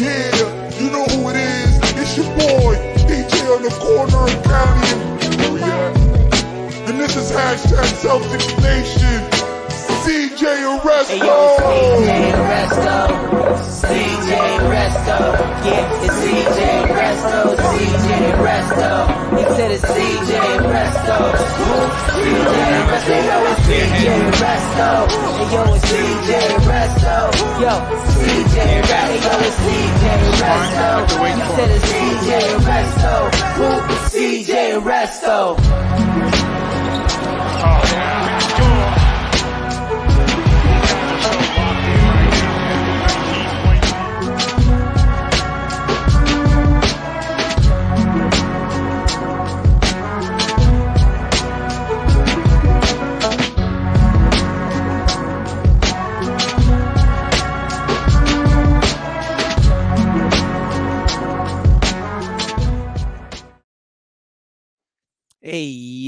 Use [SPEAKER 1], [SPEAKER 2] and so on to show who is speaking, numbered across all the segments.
[SPEAKER 1] Yeah, you know who it is. It's your boy, DJ on the corner of County and yeah. And this is hashtag Celtics Nation. CJ Arresto.
[SPEAKER 2] Hey yo, CJ Arresto. CJ Arresto. Yeah, it's CJ Arresto. CJ Arresto. He said it's CJ Arresto. CJ Arresto. Yo, it's CJ Arresto. Hey yo, it's CJ Arresto. Yo, CJ Arresto. Yo, it's CJ Arresto. He said it's CJ Arresto. Who is CJ Arresto?
[SPEAKER 3] Hey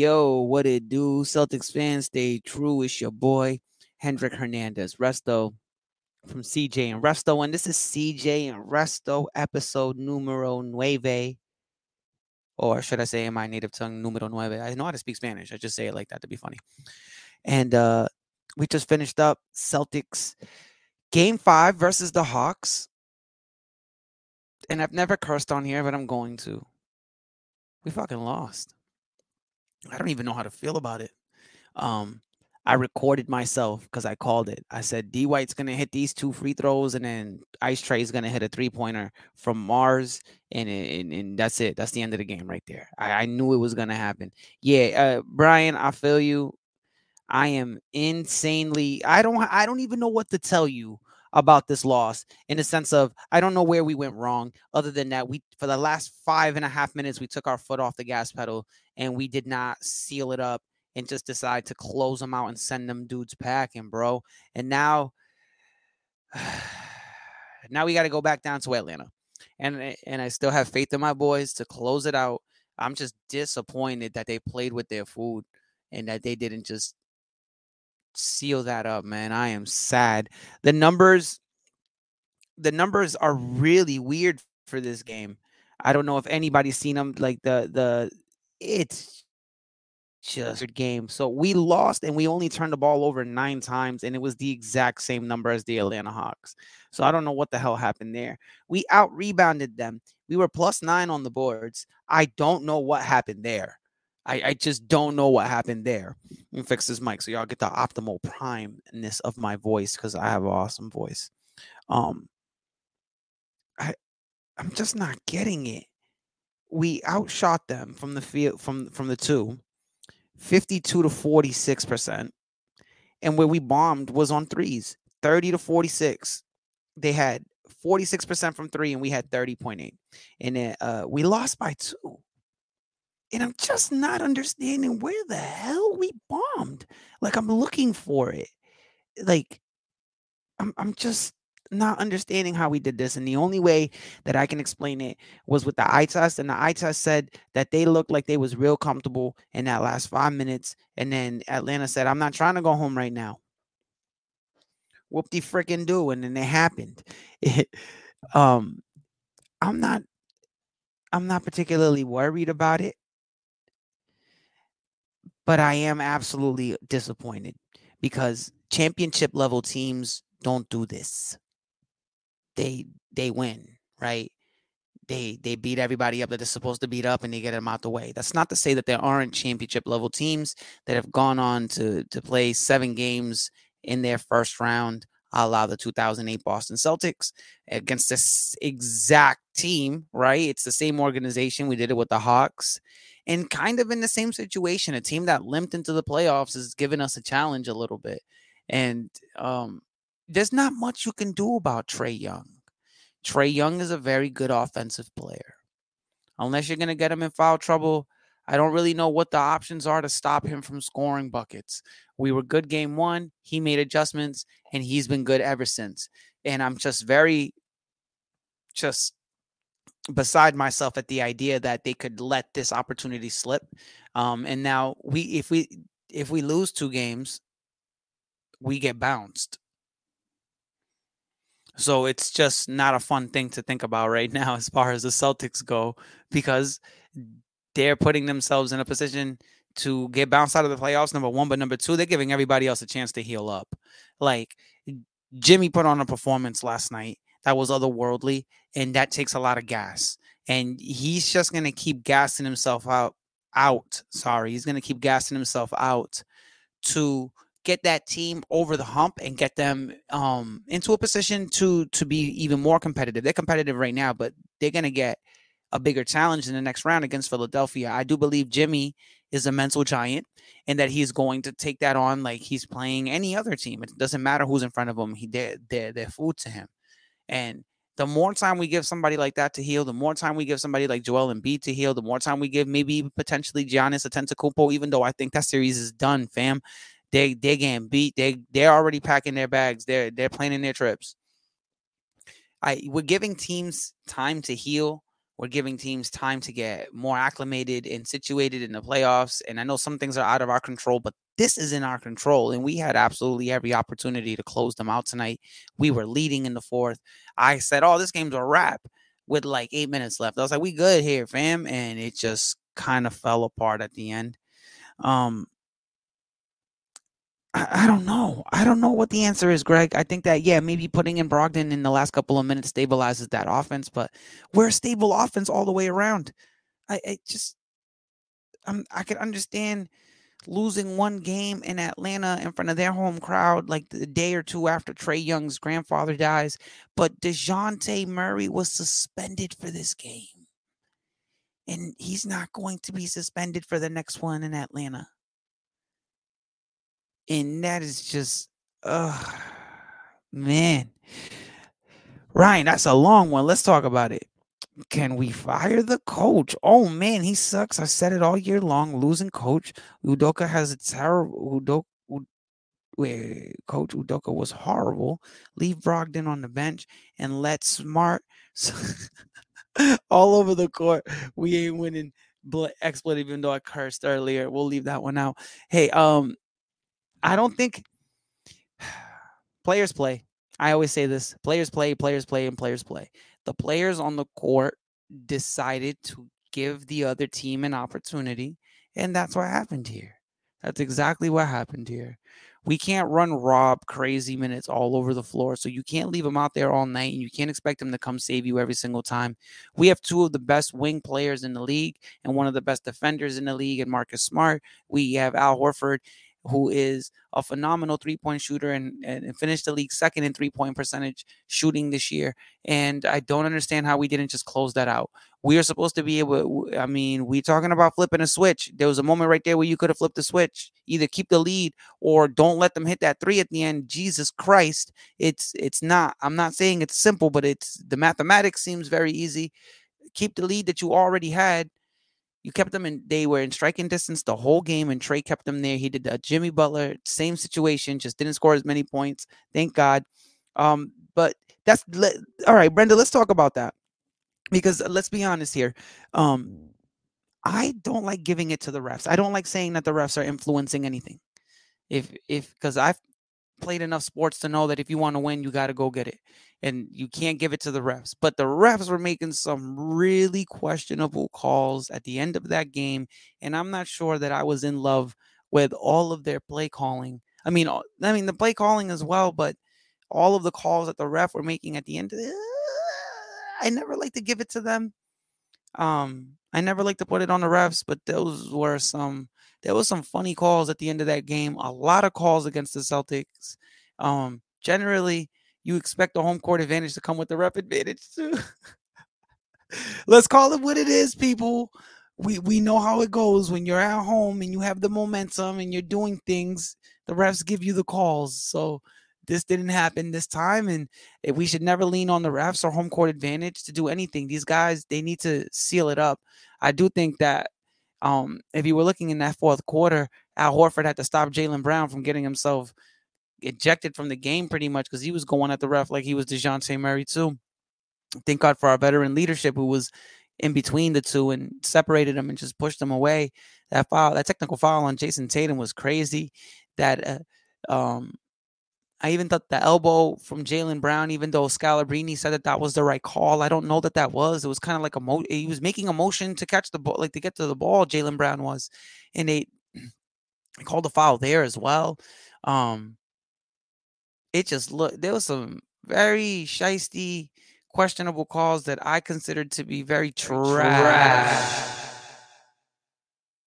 [SPEAKER 3] yo, what it do? Celtics fans, stay true. It's your boy Hendrik Hernandez, Resto from CJ and Resto, and this is CJ and Resto episode numero nueve, or should I say in my native tongue, numero nueve? I know how to speak Spanish. I just say it like that to be funny. And uh we just finished up Celtics game five versus the Hawks, and I've never cursed on here, but I'm going to. We fucking lost. I don't even know how to feel about it. Um, I recorded myself because I called it. I said D White's gonna hit these two free throws, and then Ice Trae's gonna hit a three pointer from Mars, and, and and that's it. That's the end of the game right there. I, I knew it was gonna happen. Yeah, uh, Brian, I feel you. I am insanely. I don't. I don't even know what to tell you about this loss in the sense of I don't know where we went wrong. Other than that, we for the last five and a half minutes we took our foot off the gas pedal and we did not seal it up and just decide to close them out and send them dudes packing, bro. And now, now we got to go back down to Atlanta, and eh, and I still have faith in my boys to close it out. I'm just disappointed that they played with their food and that they didn't just seal that up, man. I am sad. The numbers the numbers are really weird for this game. I don't know if anybody's seen them like the the it's just a game. So we lost and we only turned the ball over 9 times and it was the exact same number as the Atlanta Hawks. So I don't know what the hell happened there. We out rebounded them. We were plus 9 on the boards. I don't know what happened there. I, I just don't know what happened there. Let me fix this mic so y'all get the optimal primeness of my voice because I have an awesome voice. Um, I I'm just not getting it. We outshot them from the field from from the two, 52 to 46 percent, and where we bombed was on threes, 30 to 46. They had 46 percent from three, and we had 30.8, and then uh, we lost by two and I'm just not understanding where the hell we bombed. Like I'm looking for it. Like I'm I'm just not understanding how we did this. And the only way that I can explain it was with the eye test. And the eye test said that they looked like they was real comfortable in that last five minutes. And then Atlanta said, I'm not trying to go home right now. Whoop de freaking do. And then it happened. Um I'm not I'm not particularly worried about it but I am absolutely disappointed because championship level teams don't do this. They they win, right? They they beat everybody up that they're supposed to beat up and they get them out the way. That's not to say that there aren't championship level teams that have gone on to to play seven games in their first round, a la the 2008 Boston Celtics against this exact team, right? It's the same organization. We did it with the Hawks and kind of in the same situation. A team that limped into the playoffs is giving us a challenge a little bit. And um, there's not much you can do about Trae Young. Trae Young is a very good offensive player. Unless you're going to get him in foul trouble, I don't really know what the options are to stop him from scoring buckets. We were good game one. He made adjustments and he's been good ever since. And I'm just very, just beside myself at the idea that they could let this opportunity slip. Um, and now we, if we, if we lose two games, we get bounced. So it's just not a fun thing to think about right now as far as the Celtics go because they're putting themselves in a position to get bounced out of the playoffs, number one. But number two, they're giving everybody else a chance to heal up. Like Jimmy put on a performance last night that was otherworldly, and that takes a lot of gas. And he's just gonna keep gassing himself out. Out, sorry, he's gonna keep gassing himself out to get that team over the hump and get them um, into a position to to be even more competitive. They're competitive right now, but they're gonna get a bigger challenge in the next round against Philadelphia. I do believe Jimmy is a mental giant and that he's going to take that on like he's playing any other team. It doesn't matter who's in front of him. He they're, they're, they're food to him. And the more time we give somebody like that to heal, the more time we give somebody like Joel Embiid to heal, the more time we give maybe potentially Giannis Antetokounmpo, even though I think that series is done, fam. They they getting beat. They they're already packing their bags. They're they're planning their trips. I we're giving teams time to heal we're giving teams time to get more acclimated and situated in the playoffs. And I know some things are out of our control, but this is in our control. And we had absolutely every opportunity to close them out tonight. We were leading in the fourth. I said, Oh, this game's a wrap with like eight minutes left. I was like, We good here, fam. And it just kind of fell apart at the end. Um, I, don't know. I don't know what the answer is, Greg. I think that yeah, maybe putting in Brogdon in the last couple of minutes stabilizes that offense, but we're a stable offense all the way around. I, I just I'm I could understand losing one game in Atlanta in front of their home crowd like the day or two after Trae Young's grandfather dies, but Dejounte Murray was suspended for this game. And he's not going to be suspended for the next one in Atlanta. And that is just, uh, man. Ryan, that's a long one. Let's talk about it. Can we fire the coach? Oh man, he sucks. I said it all year long. Losing coach. Udoka has a terrible Udoka. Coach Udoka was horrible. Leave Brogdon on the bench and let Smart all over the court. We ain't winning expletive, even though I cursed earlier. We'll leave that one out. Hey, um, I don't think players play. I always say this players play, players play, and players play. The players on the court decided to give the other team an opportunity. And that's what happened here. That's exactly what happened here. We can't run Rob crazy minutes all over the floor. So you can't leave him out there all night and you can't expect him to come save you every single time. We have two of the best wing players in the league and one of the best defenders in the league and Marcus Smart. We have Al Horford who is a phenomenal three point shooter and, and finished the league second in three point percentage shooting this year. And I don't understand how we didn't just close that out. We are supposed to be able, I mean, we talking about flipping a switch. There was a moment right there where you could have flipped the switch, either keep the lead or don't let them hit that three at the end. Jesus Christ. It's, it's not, I'm not saying it's simple, but it's the mathematics seems very easy. Keep the lead that you already had you kept them in. They were in striking distance the whole game, and Trae kept them there. He did Jimmy Butler same situation, just didn't score as many points. Thank God. Um, but that's all right, Brenda. Let's talk about that because uh, let's be honest here. Um, I don't like giving it to the refs. I don't like saying that the refs are influencing anything. If if because I've played enough sports to know that if you want to win, you got to go get it. And you can't give it to the refs. But the refs were making some really questionable calls at the end of that game. And I'm not sure that I was in love with all of their play calling. I mean, I mean the play calling as well, but all of the calls that the ref were making at the end, of the I never like to give it to them. Um, I never like to put it on the refs, but those were some there was some funny calls at the end of that game. A lot of calls against the Celtics. Um, generally, you expect the home court advantage to come with the rep advantage too. Let's call it what it is, people. We we know how it goes when you're at home and you have the momentum and you're doing things. The refs give you the calls. So this didn't happen this time, and we should never lean on the refs or home court advantage to do anything. These guys they need to seal it up. I do think that um, if you were looking in that fourth quarter, Al Horford had to stop Jaylen Brown from getting himself ejected from the game pretty much because he was going at the ref like he was Dejounte Murray too. Thank God for our veteran leadership who was in between the two and separated them and just pushed them away. That foul, that technical foul on Jayson Tatum was crazy. That uh, um, I even thought the elbow from Jaylen Brown, even though Scalabrine said that that was the right call, I don't know that that was. It was kind of like a mo. He was making a motion to catch the ball, like to get to the ball. Jaylen Brown was, and they, they called a foul there as well. Um, it just looked there was some very shisty, questionable calls that I considered to be very trash.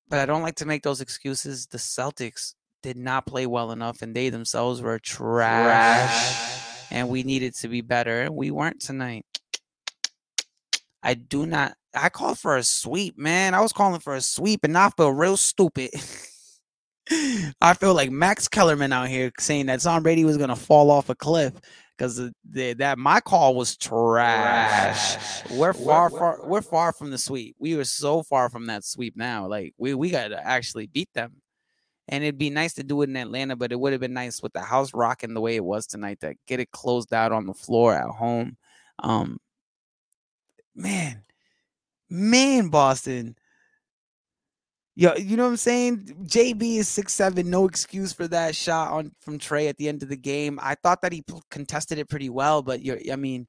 [SPEAKER 3] But I don't like to make those excuses. The Celtics did not play well enough, and they themselves were trash. trash. And we needed to be better, and we weren't tonight. I do not. I called for a sweep, man. I was calling for a sweep, and I feel real stupid. I feel like Max Kellerman out here saying that Tom Brady was gonna fall off a cliff because that my call was trash. trash. We're far, far, we're far from the sweep. We were so far from that sweep now. Like we we got to actually beat them, and it'd be nice to do it in Atlanta, but it would have been nice with the house rocking the way it was tonight to get it closed out on the floor at home. Um, man, man, Boston Yo, you know what I'm saying? JB is six seven, no excuse for that shot on from Trae at the end of the game. I thought that he contested it pretty well, but you're, I mean,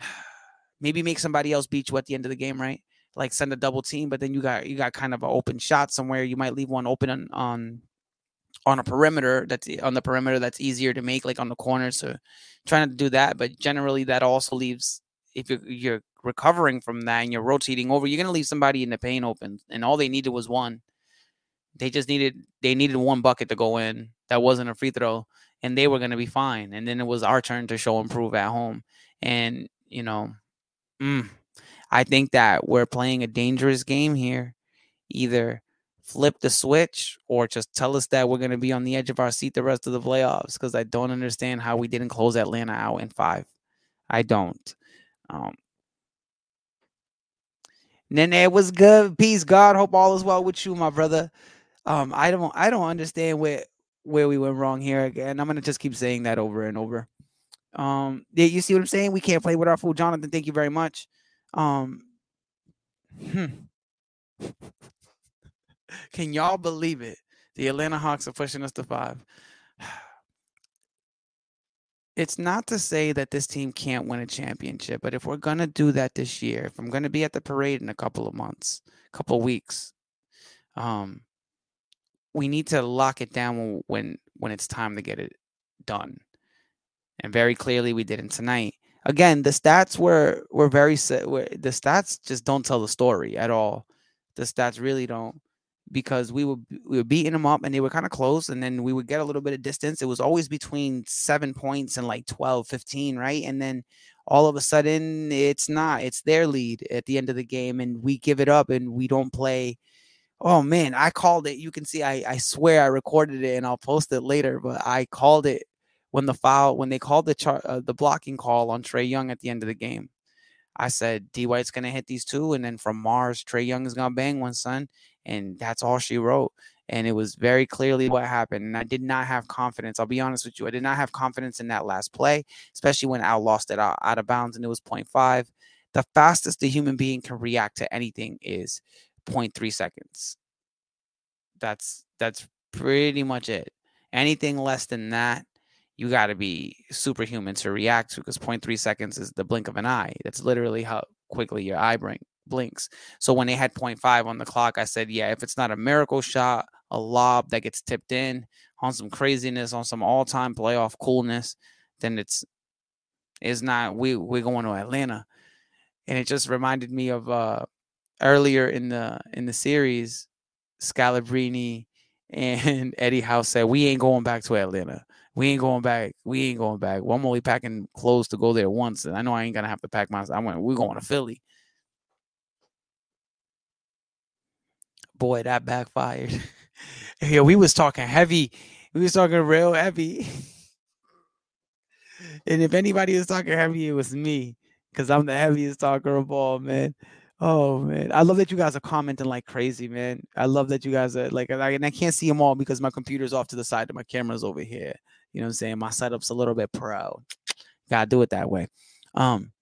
[SPEAKER 3] maybe make somebody else beat you at the end of the game, right? Like send a double team, but then you got you got kind of an open shot somewhere. You might leave one open on on, on a perimeter that's on the perimeter that's easier to make, like on the corner. So trying to do that, but generally that also leaves if you're, you're recovering from that and you're rotating over, you're to leave somebody in the paint open. And all they needed was one. They just needed they needed one bucket to go in. That wasn't a free throw, and they were to be fine. And then it was our turn to show improve at home. And you know, mm, I think that we're playing a dangerous game here. Either flip the switch or just tell us that we're going to be on the edge of our seat the rest of the playoffs because I don't understand how we didn't close Atlanta out in five. I don't. Um, Nene was good. Peace, God. Hope all is well with you, my brother. Um, I don't, I don't understand where where we went wrong here again. I'm gonna just keep saying that over and over. Um, yeah, you see what I'm saying? We can't play with our food, Jonathan. Thank you very much. Um, hmm. Can y'all believe it? The Atlanta Hawks are pushing us to five it's not to say that this team can't win a championship, but if we're going to do that this year, if I'm going to be at the parade in a couple of months, a couple of weeks, um, we need to lock it down when, when it's time to get it done. And very clearly, we didn't tonight. Again, the stats were were very were, the stats just don't tell the story at all. The stats really don't because we were we were beating them up and they were kind of close and then we would get a little bit of distance. It was always between 7 points and like 12 15 right? And then all of a sudden it's not it's their lead at the end of the game and we give it up and we don't play. Oh man i called it. You can see i i swear i recorded it and i'll post it later but i called it when the foul when they called the char, uh, the blocking call on Trae Young at the end of the game I said D White's gonna hit these two, and then from Mars, Trae Young is gonna bang one son, and that's all she wrote. And it was very clearly what happened. And I did not have confidence. I'll be honest with you. I did not have confidence in that last play, especially when Al lost it out, out of bounds and it was 0.5. The fastest the human being can react to anything is 0.3 seconds. That's that's pretty much it. Anything less than that, you got to be superhuman to react to because 0.3 seconds is the blink of an eye. That's literally how quickly your eye blink, blinks. So when they had 0.5 on the clock, I said, yeah, if it's not a miracle shot, a lob that gets tipped in on some craziness, on some all-time playoff coolness, then it's is not we we're going to Atlanta. And it just reminded me of uh earlier in the in the series, Scalabrine and Eddie House said, We ain't going back to Atlanta. We ain't going back. We ain't going back. Well, I'm only packing clothes to go there once. And I know I ain't gonna have to pack my I went, we're going to Philly. boy, that backfired. yeah, we was talking heavy. We was talking real heavy. and if anybody was talking heavy, it was me. Cause I'm the heaviest talker of all, man. Oh man, I love that you guys are commenting like crazy, man. I love that you guys are like, and I can't see them all because my computer's off to the side and my camera's over here. You know what I'm saying? My setup's a little bit pro. Gotta do it that way. Um,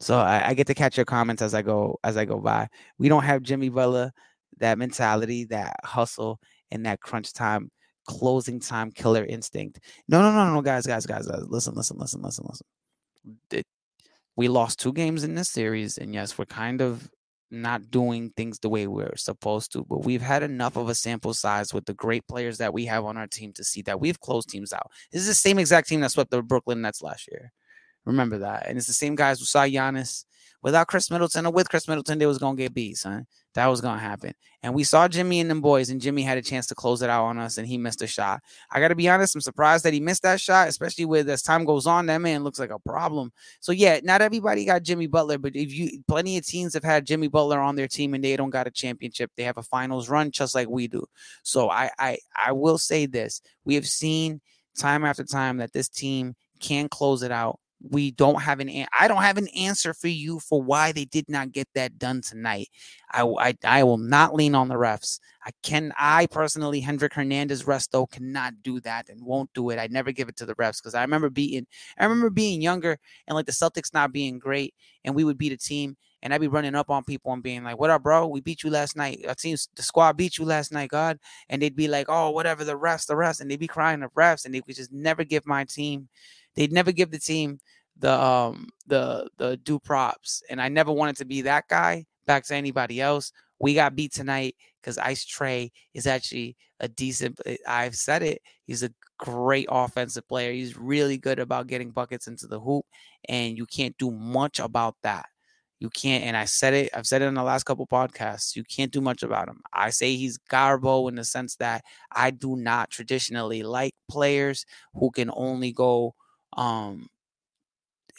[SPEAKER 3] so I, I, get to catch your comments as I go as I go by. We don't have Jimmy Butler that mentality, that hustle, and that crunch time closing time killer instinct. No, no, no, no, guys, guys, guys, guys. Listen, listen, listen, listen, listen. It, we lost two games in this series, and yes, we're kind of not doing things the way we're supposed to. But we've had enough of a sample size with the great players that we have on our team to see that we've closed teams out. This is the same exact team that swept the Brooklyn Nets last year. Remember that. And it's the same guys who saw Giannis without Khris Middleton or with Khris Middleton, they was gonna get beat, son. That was gonna happen. And we saw Jimmy and them boys, and Jimmy had a chance to close it out on us, and he missed a shot. I gotta be honest, I'm surprised that he missed that shot, especially with as time goes on, that man looks like a problem. So yeah, not everybody got Jimmy Butler, but if you plenty of teams have had Jimmy Butler on their team and they don't got a championship, they have a finals run just like we do. So I I I will say this: we have seen time after time that this team can close it out we don't have an I don't have an answer for you for why they did not get that done tonight. I, I, I will not lean on the refs. I can I personally Hendrik Hernandez Resto cannot do that and won't do it. I never give it to the refs because I remember beating I remember being younger and like the Celtics not being great and we would beat a team and I'd be running up on people and being like, "What up, bro? We beat you last night. Our team, the squad beat you last night, God." And they'd be like, "Oh, whatever, the refs, the refs," and they'd be crying the refs, and they would just never give my team They'd never give the team the um the the due props, and I never wanted to be that guy. Back to anybody else, we got beat tonight because Ice Trae is actually a decent. Eh, I've said it. He's a great offensive player. He's really good about getting buckets into the hoop, and you can't do much about that. You can't, and I said it. I've said it in the last couple podcasts. You can't do much about him. I say he's garbo in the sense that I do not traditionally like players who can only go um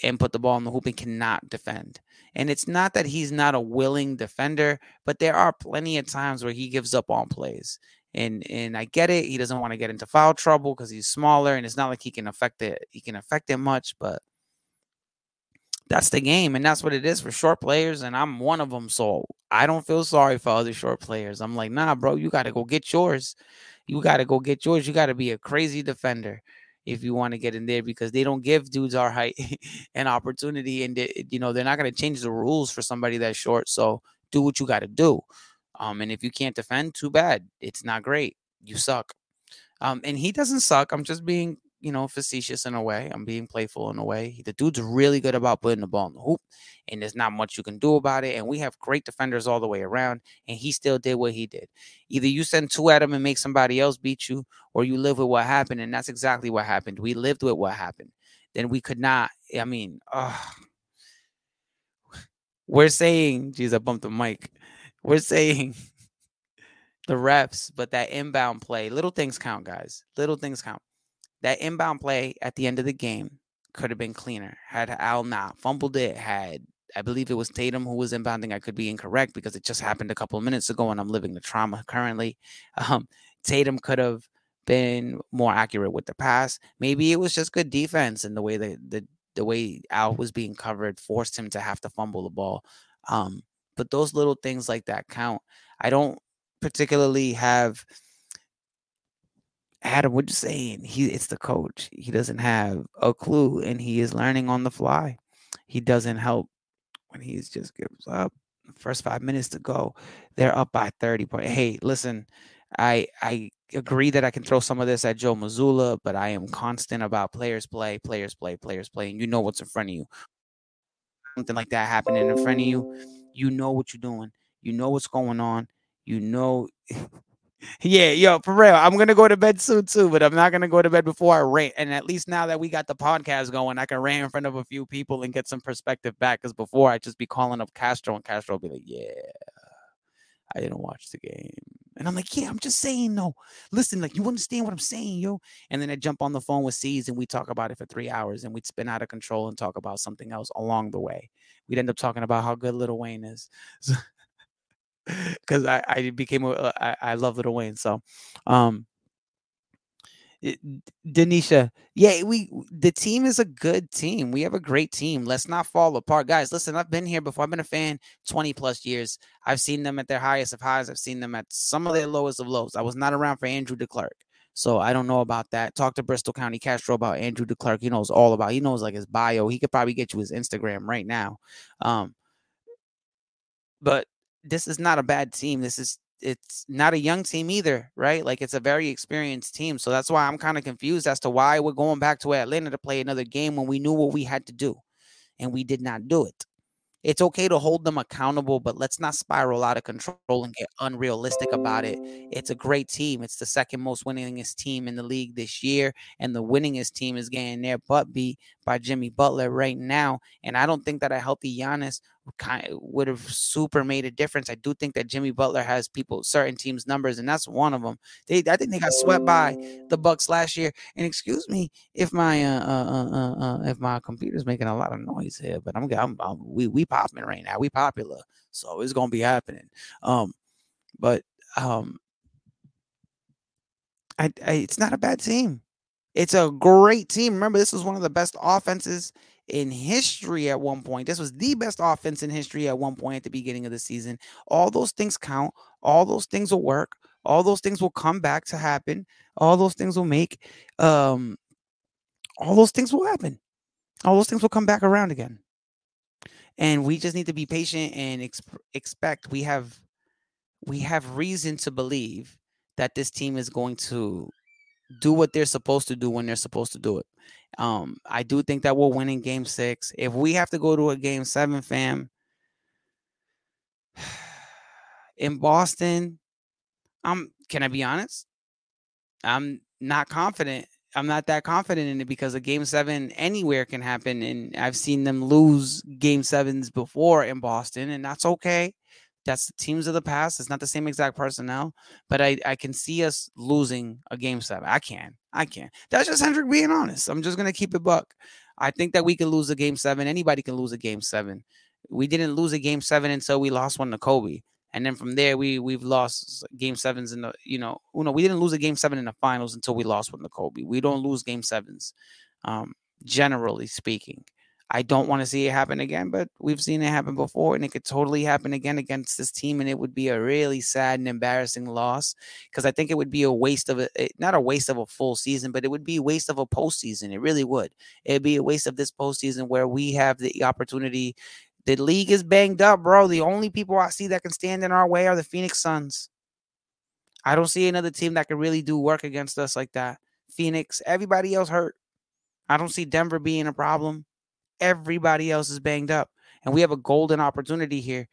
[SPEAKER 3] and put the ball in the hoop and cannot defend. And it's not that he's not a willing defender, but there are plenty of times where he gives up on plays. And and I get it. He doesn't want to get into foul trouble because he's smaller, and it's not like he can affect it. He can affect it much, but that's the game, and that's what it is for short players. And I'm one of them, so I don't feel sorry for other short players. I'm like, nah, bro, you got to go get yours. You got to go get yours. You got to be a crazy defender if you want to get in there because they don't give dudes our height an opportunity and they, you know they're not going to change the rules for somebody that's short so do what you got to do um and if you can't defend too bad it's not great you suck um and he doesn't suck i'm just being you know, facetious in a way. I'm being playful in a way. The dude's really good about putting the ball in the hoop, and there's not much you can do about it. And we have great defenders all the way around, and he still did what he did. Either you send two at him and make somebody else beat you, or you live with what happened, and that's exactly what happened. We lived with what happened. Then we could not. I mean, uh, we're saying, geez, I bumped the mic. We're saying the refs, but that inbound play, little things count, guys. Little things count that inbound play at the end of the game could have been cleaner. Had Al not fumbled it, had I believe it was Tatum who was inbounding. I could be incorrect because it just happened a couple of minutes ago and I'm living the trauma currently. Um, Tatum could have been more accurate with the pass. Maybe it was just good defense and the way that the the way Al was being covered forced him to have to fumble the ball. Um, but those little things like that count. I don't particularly have Adam, what you saying? He it's the coach. He doesn't have a clue and he is learning on the fly. He doesn't help when he's just gives up. First five minutes to go. They're up by 30 point. Hey, listen, I I agree that I can throw some of this at Joe Mazzulla, but I am constant about players play, players play, players play, and you know what's in front of you. Something like that happening in front of you, you know what you're doing. You know what's going on. You know Yeah, yo, for real. I'm gonna go to bed soon too, but I'm not gonna go to bed before I rant. And at least now that we got the podcast going, I can rant in front of a few people and get some perspective back. Because before I'd just be calling up Castro and Castro will be like, "Yeah, I didn't watch the game," and I'm like, "Yeah, I'm just saying no. Listen, like you understand what I'm saying, yo." And then I jump on the phone with C's and we talk about it for three hours, and we'd spin out of control and talk about something else along the way. We'd end up talking about how good Little Wayne is. So, because I, I became a uh, I, I love Little Wayne. So, um, Denisha, yeah, we the team is a good team. We have a great team. Let's not fall apart, guys. Listen, I've been here before. I've been a fan twenty plus years. I've seen them at their highest of highs. I've seen them at some of their lowest of lows. I was not around for Andrew DeClercq. So I don't know about that. Talk to Bristol County Castro about Andrew DeClercq. He knows all about. He knows like his bio. He could probably get you his Instagram right now. Um, but this is not a bad team. This is it's not a young team either, right? Like it's a very experienced team. So that's why I'm kind of confused as to why we're going back to Atlanta to play another game when we knew what we had to do and we did not do it it's okay to hold them accountable, but let's not spiral out of control and get unrealistic about it. It's a great team. It's the second most winningest team in the league this year, and the winningest team is getting their butt beat by Jimmy Butler right now. And I don't think that a healthy Giannis kind of would have super made a difference. I do think that Jimmy Butler has people certain teams numbers, and that's one of them. They I think they got swept by the Bucks last year. And excuse me if my uh, uh, uh, uh, if my computer's making a lot of noise here, but I'm, I'm, I'm we we popping right now. We popular, so it's gonna be happening. Um, but um, I, I it's not a bad team. It's a great team. Remember, this was one of the best offenses in history at one point. This was the best offense in history at one point at the beginning of the season. All those things count. All those things will work. All those things will come back to happen. All those things will make um all those things will happen. All those things will come back around again. And we just need to be patient and ex- expect we have we have reason to believe that this team is going to do what they're supposed to do when they're supposed to do it. Um, I do think that we'll win in game six. If we have to go to a game seven, fam, in Boston, I'm can I be honest? I'm not confident. I'm not that confident in it because a game seven anywhere can happen. And I've seen them lose game sevens before in Boston, and that's okay. That's the teams of the past. It's not the same exact personnel, but I, I can see us losing a game seven. I can. I can. That's just Hendrick being honest. I'm just gonna keep it buck. I think that we can lose a game seven. Anybody can lose a game seven. We didn't lose a game seven until we lost one to Kobe. And then from there, we we've lost game sevens in the you know, no, we didn't lose a game seven in the finals until we lost one to Kobe. We don't lose game sevens, um, generally speaking. I don't want to see it happen again, but we've seen it happen before, and it could totally happen again against this team, and it would be a really sad and embarrassing loss because I think it would be a waste of a eh, not a waste of a full season, but it would be a waste of a postseason. It really would. It'd be a waste of this postseason where we have the opportunity. The league is banged up, bro. The only people I see that can stand in our way are the Phoenix Suns. I don't see another team that can really do work against us like that. Phoenix, everybody else hurt. I don't see Denver being a problem everybody else is banged up, and we have a golden opportunity here.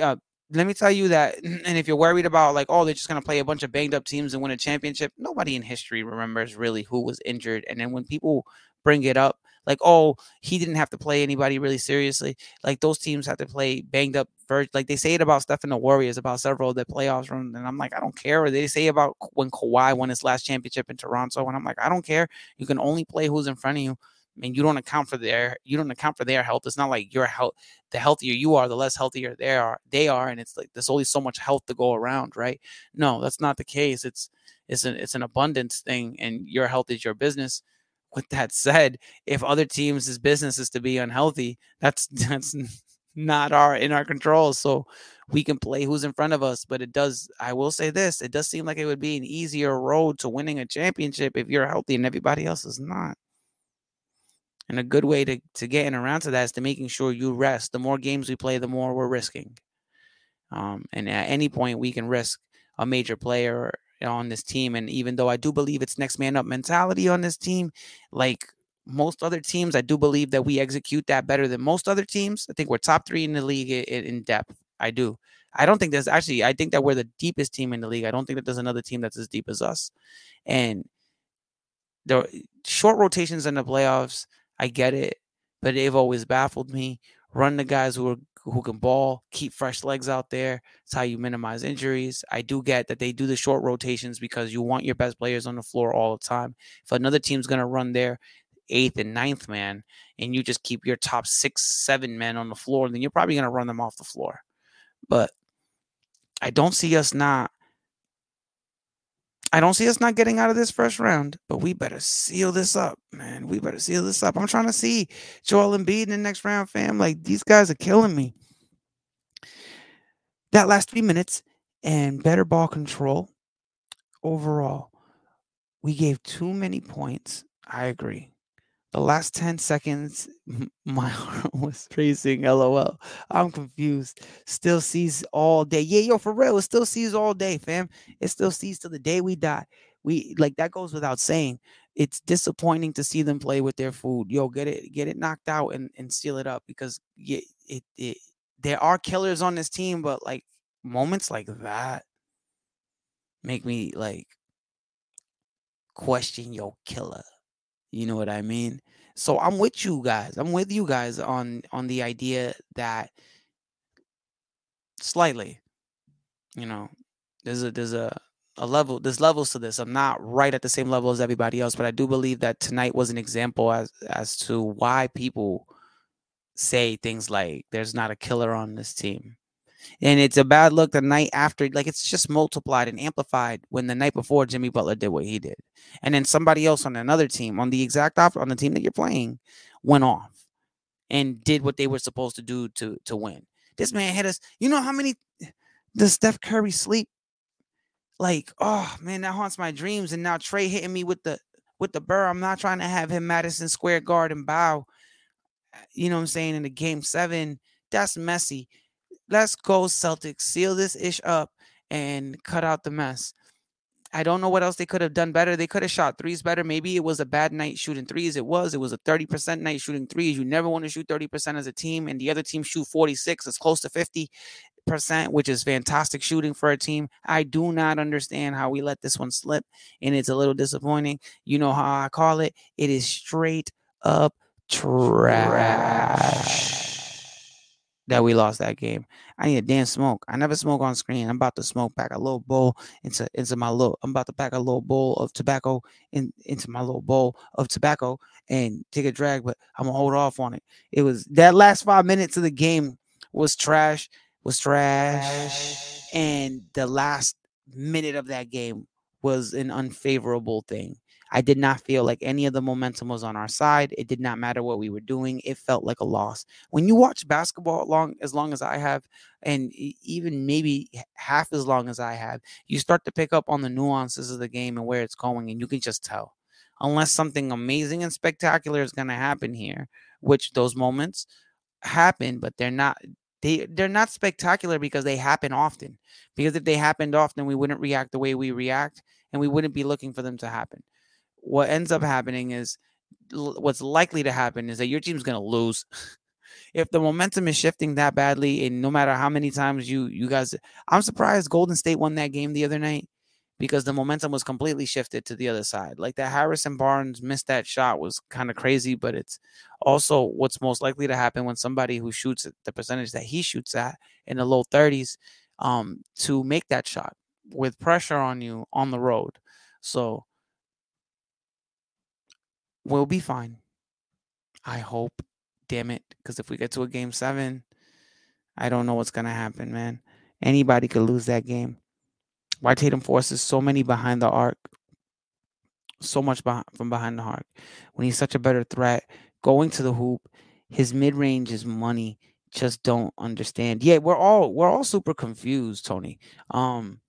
[SPEAKER 3] Uh, let me tell you that, and if you're worried about like, oh, they're just gonna play a bunch of banged up teams and win a championship, nobody in history remembers really who was injured. And then when people bring it up, like, oh, he didn't have to play anybody really seriously. Like those teams have to play banged up. Like they say it about stuff in the Warriors about several of the playoffs and I'm like, I don't care. Or they say about when Kawhi won his last championship in Toronto, and I'm like, I don't care. You can only play who's in front of you. I mean, you don't account for their you don't account for their health. It's not like your health. The healthier you are, the less healthier they are. They are, and it's like there's only so much health to go around, right? No, that's not the case. It's it's an it's an abundance thing, and your health is your business. With that said, if other teams' business is to be unhealthy, that's that's not our in our control. So we can play who's in front of us. But it does, I will say this, it does seem like it would be an easier road to winning a championship if you're healthy and everybody else is not. And a good way to, to getting around to that is to making sure you rest. The more games we play, the more we're risking. Um, and at any point, we can risk a major player on this team. And even though I do believe it's next man up mentality on this team, like most other teams, I do believe that we execute that better than most other teams. I think we're top three in the league in, in depth. I do. I don't think there's actually, I think that we're the deepest team in the league. I don't think that there's another team that's as deep as us. And the short rotations in the playoffs, I get it, but they've always baffled me. Run the guys who are who can ball, keep fresh legs out there. It's how you minimize injuries. I do get that they do the short rotations because you want your best players on the floor all the time. If another team's gonna run their eighth and ninth man, and you just keep your top six, seven men on the floor, then you're probably gonna run them off the floor. But I don't see us not I don't see us not getting out of this first round, but we better seal this up, man. We better seal this up. I'm trying to see Joel Embiid in the next round, fam. Like these guys are killing me. That last three minutes and better ball control overall. We gave too many points. I agree. The last 10 seconds, my heart was racing. LOL. I'm confused. Still sees all day. Yeah, yo, for real. It still sees all day, fam. It still sees till the day we die. We like that goes without saying. It's disappointing to see them play with their food. Yo, get it, get it knocked out and, and seal it up because yeah, it, it there are killers on this team, but like moments like that make me like question your killer. You know what I mean? So I'm with you guys. I'm with you guys on on the idea that slightly, you know, there's a there's a a level there's levels to this. I'm not right at the same level as everybody else, but I do believe that tonight was an example as as to why people say things like there's not a killer on this team and it's a bad look the night after. Like it's just multiplied and amplified when the night before Jimmy Butler did what he did, and then somebody else on another team on the exact opposite on the team that you're playing went off and did what they were supposed to do to to win. This man hit us. You know how many does Steph Curry sleep? Like, oh man, that haunts my dreams. And now Trae hitting me with the with the burr. I'm not trying to have him Madison Square Garden bow. You know what I'm saying? In the game seven, that's messy let's go Celtics, seal this ish up and cut out the mess. I don't know what else they could have done better. They could have shot threes better. Maybe it was a bad night shooting threes. It was. It was a 30% night shooting threes. You never want to shoot 30% as a team, and the other team shoot 46. It's close to 50%, which is fantastic shooting for a team. I do not understand how we let this one slip, and it's a little disappointing. You know how I call it? It is straight up trash that we lost that game. I need a damn smoke. I never smoke on screen. I'm about to smoke back a little bowl into into my little. I'm about to pack a little bowl of tobacco in into my little bowl of tobacco and take a drag, but I'm gonna hold off on it. It was that last five minutes of the game was trash, was trash, and the last minute of that game was an unfavorable thing. I did not feel like any of the momentum was on our side. It did not matter what we were doing. It felt like a loss. When you watch basketball long as long as I have, and even maybe half as long as I have, you start to pick up on the nuances of the game and where it's going, and you can just tell. Unless something amazing and spectacular is going to happen here, which those moments happen, but they're not they they're not spectacular because they happen often. Because if they happened often, we wouldn't react the way we react, and we wouldn't be looking for them to happen what ends up happening is what's likely to happen is that your team's going to lose. if the momentum is shifting that badly, and no matter how many times you you guys, I'm surprised Golden State won that game the other night because the momentum was completely shifted to the other side. Like that Harrison Barnes missed that shot was kind of crazy, but it's also what's most likely to happen when somebody who shoots the percentage that he shoots at in the low 30s um, to make that shot with pressure on you on the road. So We'll be fine. I hope. Damn it. Because if we get to a game seven, I don't know what's going to happen, man. Anybody could lose that game. Why Tatum forces so many behind the arc, so much behind, from behind the arc. When he's such a better threat, going to the hoop, his mid range is money. Just don't understand. Yeah, we're all we're all super confused, Tony. Um,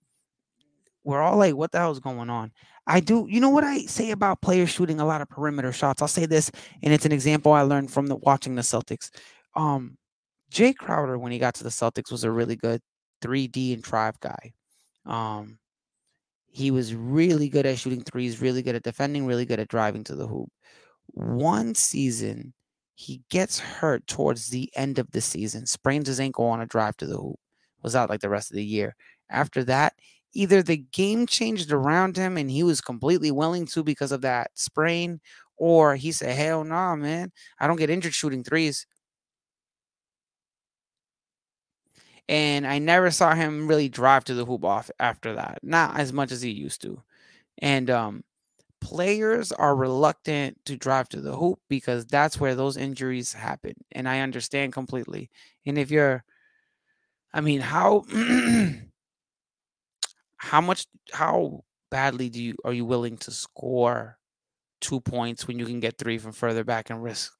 [SPEAKER 3] we're all like, what the hell's going on? I do. You know what I say about players shooting a lot of perimeter shots? I'll say this, and it's an example I learned from the watching the Celtics. Um, Jae Crowder, when he got to the Celtics, was a really good 3D and drive guy. Um, he was really good at shooting threes, really good at defending, really good at driving to the hoop. One season, he gets hurt towards the end of the season, sprains his ankle on a drive to the hoop, was out like the rest of the year. After that, either the game changed around him and he was completely willing to because of that sprain, or he said, Hell no, nah, man. I don't get injured shooting threes. And I never saw him really drive to the hoop off after that. Not as much as he used to. And um players are reluctant to drive to the hoop because that's where those injuries happen. And I understand completely. And if you're I mean, how how much how badly do you are you willing to score two points when you can get three from further back and risk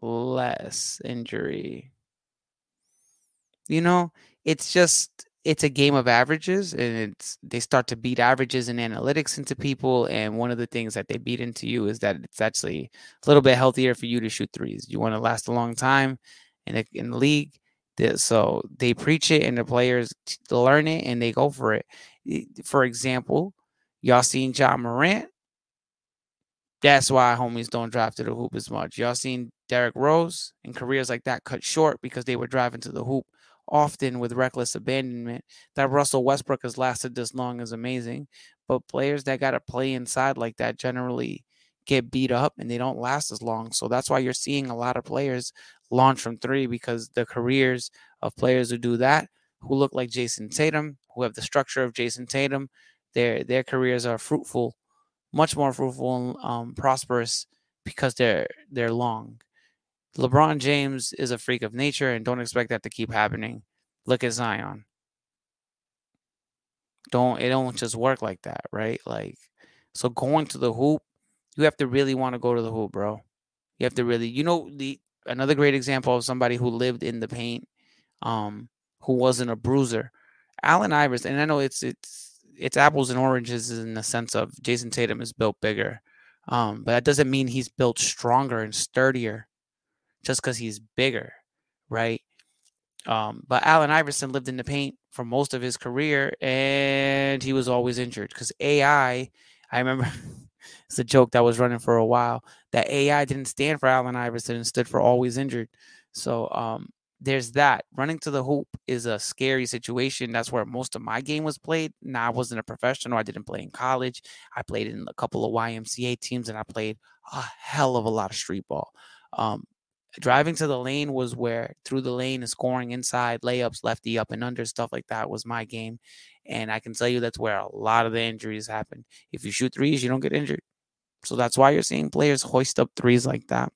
[SPEAKER 3] less injury? You know, it's just it's a game of averages and it's they start to beat averages and analytics into people and one of the things that they beat into you is that it's actually a little bit healthier for you to shoot threes you want to last a long time in, a, in the league so they preach it and the players learn it and they go for it for example y'all seen Ja Morant that's why homies don't drive to the hoop as much y'all seen Derrick Rose and careers like that cut short because they were driving to the hoop often with reckless abandonment. That Russell Westbrook has lasted this long is amazing, but players that got to play inside like that generally get beat up and they don't last as long. So that's why you're seeing a lot of players launch from three because the careers of players who do that, who look like Jayson Tatum, who have the structure of Jayson Tatum, their their careers are fruitful, much more fruitful and um, prosperous because they're they're long. LeBron James is a freak of nature and don't expect that to keep happening. Look at Zion. Don't it don't just work like that, right? Like so going to the hoop, you have to really want to go to the hoop, bro. You have to really, you know, the another great example of somebody who lived in the paint, um, who wasn't a bruiser. Allen Iverson, and I know it's it's it's apples and oranges in the sense of Jayson Tatum is built bigger. Um, but that doesn't mean he's built stronger and sturdier just because he's bigger, right? Um, but Allen Iverson lived in the paint for most of his career and he was always injured because AI, I remember it's a joke that was running for a while that AI didn't stand for Allen Iverson and stood for always injured. So um, there's that. Running to the hoop is a scary situation. That's where most of my game was played. Now I wasn't a professional. I didn't play in college. I played in a couple of YMCA teams and I played a hell of a lot of street ball. Um, driving to the lane was where through the lane and scoring inside layups, lefty up and under stuff like that was my game. And I can tell you that's where a lot of the injuries happen. If you shoot threes, you don't get injured. So that's why you're seeing players hoist up threes like that.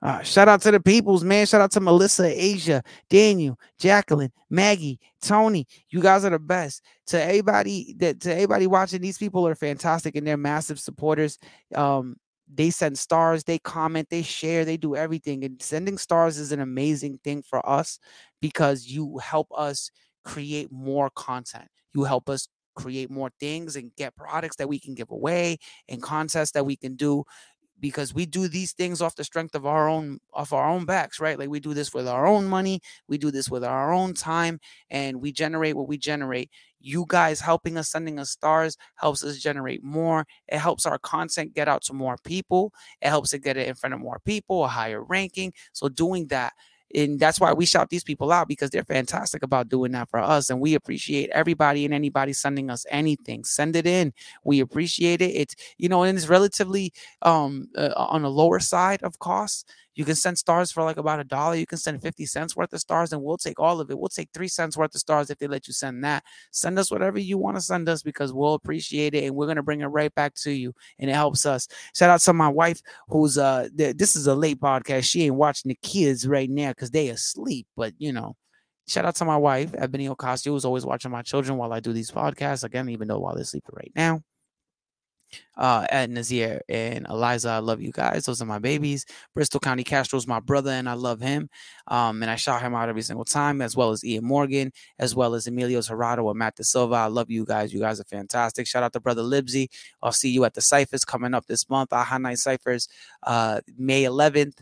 [SPEAKER 3] Uh, shout out to the peoples, man. Shout out to Melissa, Asia, Daniel, Jacqueline, Maggie, Tony. You guys are the best. To everybody that to everybody watching, these people are fantastic and they're massive supporters. Um, they send stars, they comment, they share, they do everything. And sending stars is an amazing thing for us because you help us create more content. You help us create more things and get products that we can give away and contests that we can do because we do these things off the strength of our own off our own backs right? Like we do this with our own money we do this with our own time and we generate what we generate. You guys helping us sending us stars helps us generate more. It helps our content get out to more people. It helps it get it in front of more people a higher ranking. So doing that and that's why we shout these people out because they're fantastic about doing that for us. And we appreciate everybody and anybody sending us anything. Send it in. We appreciate it. It's you know and it's relatively um uh, on the lower side of costs you can send stars for like about a dollar. You can send 50 cents worth of stars and we'll take all of it. We'll take three cents worth of stars if they let you send that. Send us whatever you want to send us because we'll appreciate it and we're going to bring it right back to you. And it helps us. Shout out to my wife who's, uh, th- this is a late podcast. She ain't watching the kids right now because they asleep, but you know, Shout out to my wife, Ebony Ocasio, who's always watching my children while I do these podcasts. Again, even though while they're sleeping right now uh, at Nazir and Eliza. I love you guys. Those are my babies. Bristol County Castro's my brother, and I love him. Um, and I shout him out every single time, as well as Ian Morgan, as well as Emilio Serrato and Matt De Silva. I love you guys. You guys are fantastic. Shout out to brother Libsy. I'll see you at the Ciphers coming up this month. Aha Night Ciphers, uh, May 11th,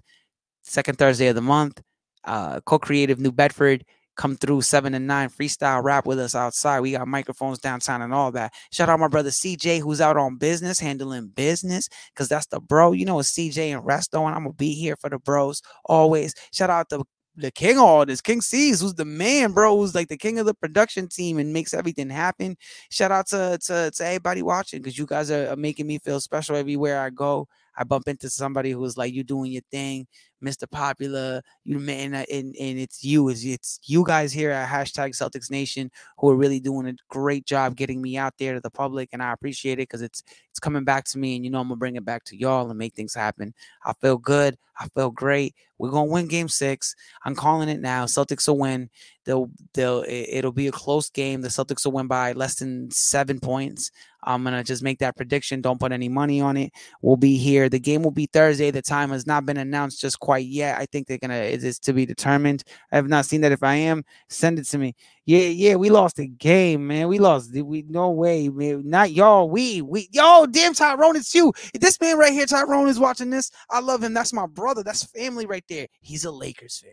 [SPEAKER 3] second Thursday of the month. Uh, co-creative New Bedford come through seven and nine freestyle rap with us outside. We got microphones downtown and all that. Shout out my brother CJ who's out on business, handling business, because that's the bro. You know, it's CJ and Resto, and I'm gonna be here for the bros always. Shout out to the king of all this, King C's, who's the man, bro, who's like the king of the production team and makes everything happen. Shout out to to, to everybody watching because you guys are, are making me feel special everywhere I go. I bump into somebody who's like, you doing your thing, Mr. Popular, you man, and, and it's you, it's, it's you guys here at hashtag Celtics Nation who are really doing a great job getting me out there to the public, and I appreciate it because it's it's coming back to me, and you know I'm gonna bring it back to y'all and make things happen. I feel good, I feel great. We're gonna win Game Six. I'm calling it now. Celtics will win. They'll they'll it'll be a close game. The Celtics will win by less than seven points. I'm gonna just make that prediction. Don't put any money on it. We'll be here. The game will be Thursday. The time has not been announced just quite yet. I think they're gonna it is to be determined. I have not seen that. If I am, send it to me. Yeah, yeah, we lost the game, man. We lost. We no way, man. Not y'all. We we yo, damn Tyrone, it's you. This man right here, Tyrone, is watching this. I love him. That's my brother. That's family right there. He's a Lakers fan.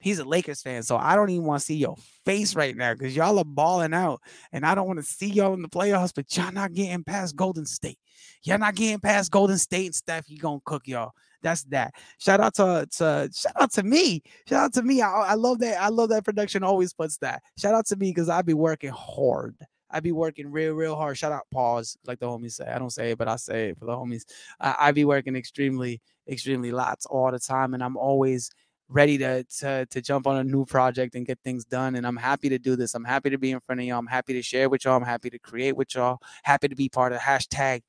[SPEAKER 3] He's a Lakers fan, so I don't even want to see your face right now because y'all are balling out, and I don't want to see y'all in the playoffs. But y'all not getting past Golden State. Y'all not getting past Golden State and Steph. He gonna cook y'all. That's that. Shout out to, to shout out to me. Shout out to me. I, I love that. I love that production always puts that. Shout out to me because I be working hard. I be working real, real hard. Shout out, pause, like the homies say. I don't say it, but I say it for the homies. I, I be working extremely, extremely lots all the time, and I'm always ready to, to to jump on a new project and get things done. And I'm happy to do this. I'm happy to be in front of y'all. I'm happy to share with y'all. I'm happy to create with y'all. Happy to be part of hashtag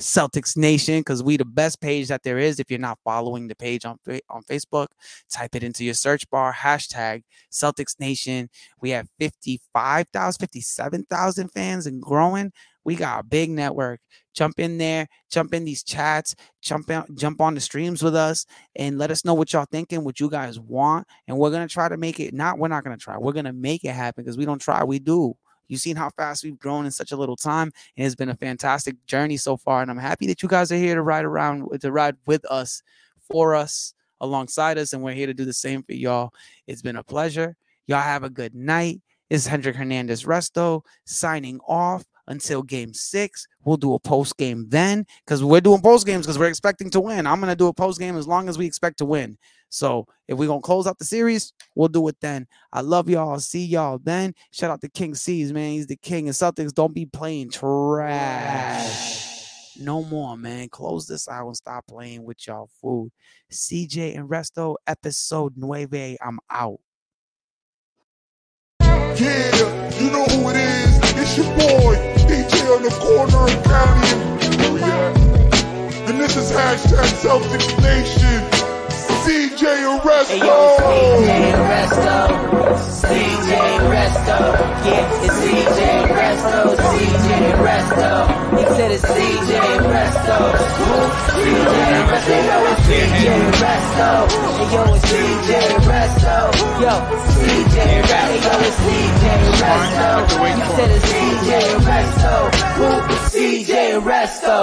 [SPEAKER 3] Celtics Nation because we the best page that there is. If you're not following the page on on Facebook, type it into your search bar hashtag Celtics Nation. We have 55,000, 57,000 fans and growing. We got a big network. Jump in there, jump in these chats, jump out, jump on the streams with us, and let us know what y'all thinking, what you guys want, and we're gonna try to make it. Not we're not gonna try. We're gonna make it happen because we don't try, we do. You've seen how fast we've grown in such a little time. And it's been a fantastic journey so far. And I'm happy that you guys are here to ride around, to ride with us, for us, alongside us. And we're here to do the same for y'all. It's been a pleasure. Y'all have a good night. It's Hendrik Hernandez Resto signing off until game six. We'll do a post game then because we're doing post games because we're expecting to win. I'm going to do a post game as long as we expect to win. So if we're gonna close out the series, we'll do it then. I love y'all. See y'all then. Shout out to King C's, man. He's the king. And Celtics don't be playing trash. No more, man. Close this out and stop playing with y'all food. CJ and Resto, episode nueve. I'm out.
[SPEAKER 1] Yeah, you know who it is. It's your boy, on the corner of County. And this is hashtag Celtics Arresto. Hey, yo, CJ Arresto.
[SPEAKER 2] CJ Arresto. Yeah, it's CJ Arresto. CJ Arresto. He said it's CJ Arresto. CJ Arresto. Yo, it's CJ Arresto. Hey, yo, it's CJ Arresto. Yo, CJ Arresto. Yo, it's CJ Arresto. He said it's CJ Arresto. CJ Arresto.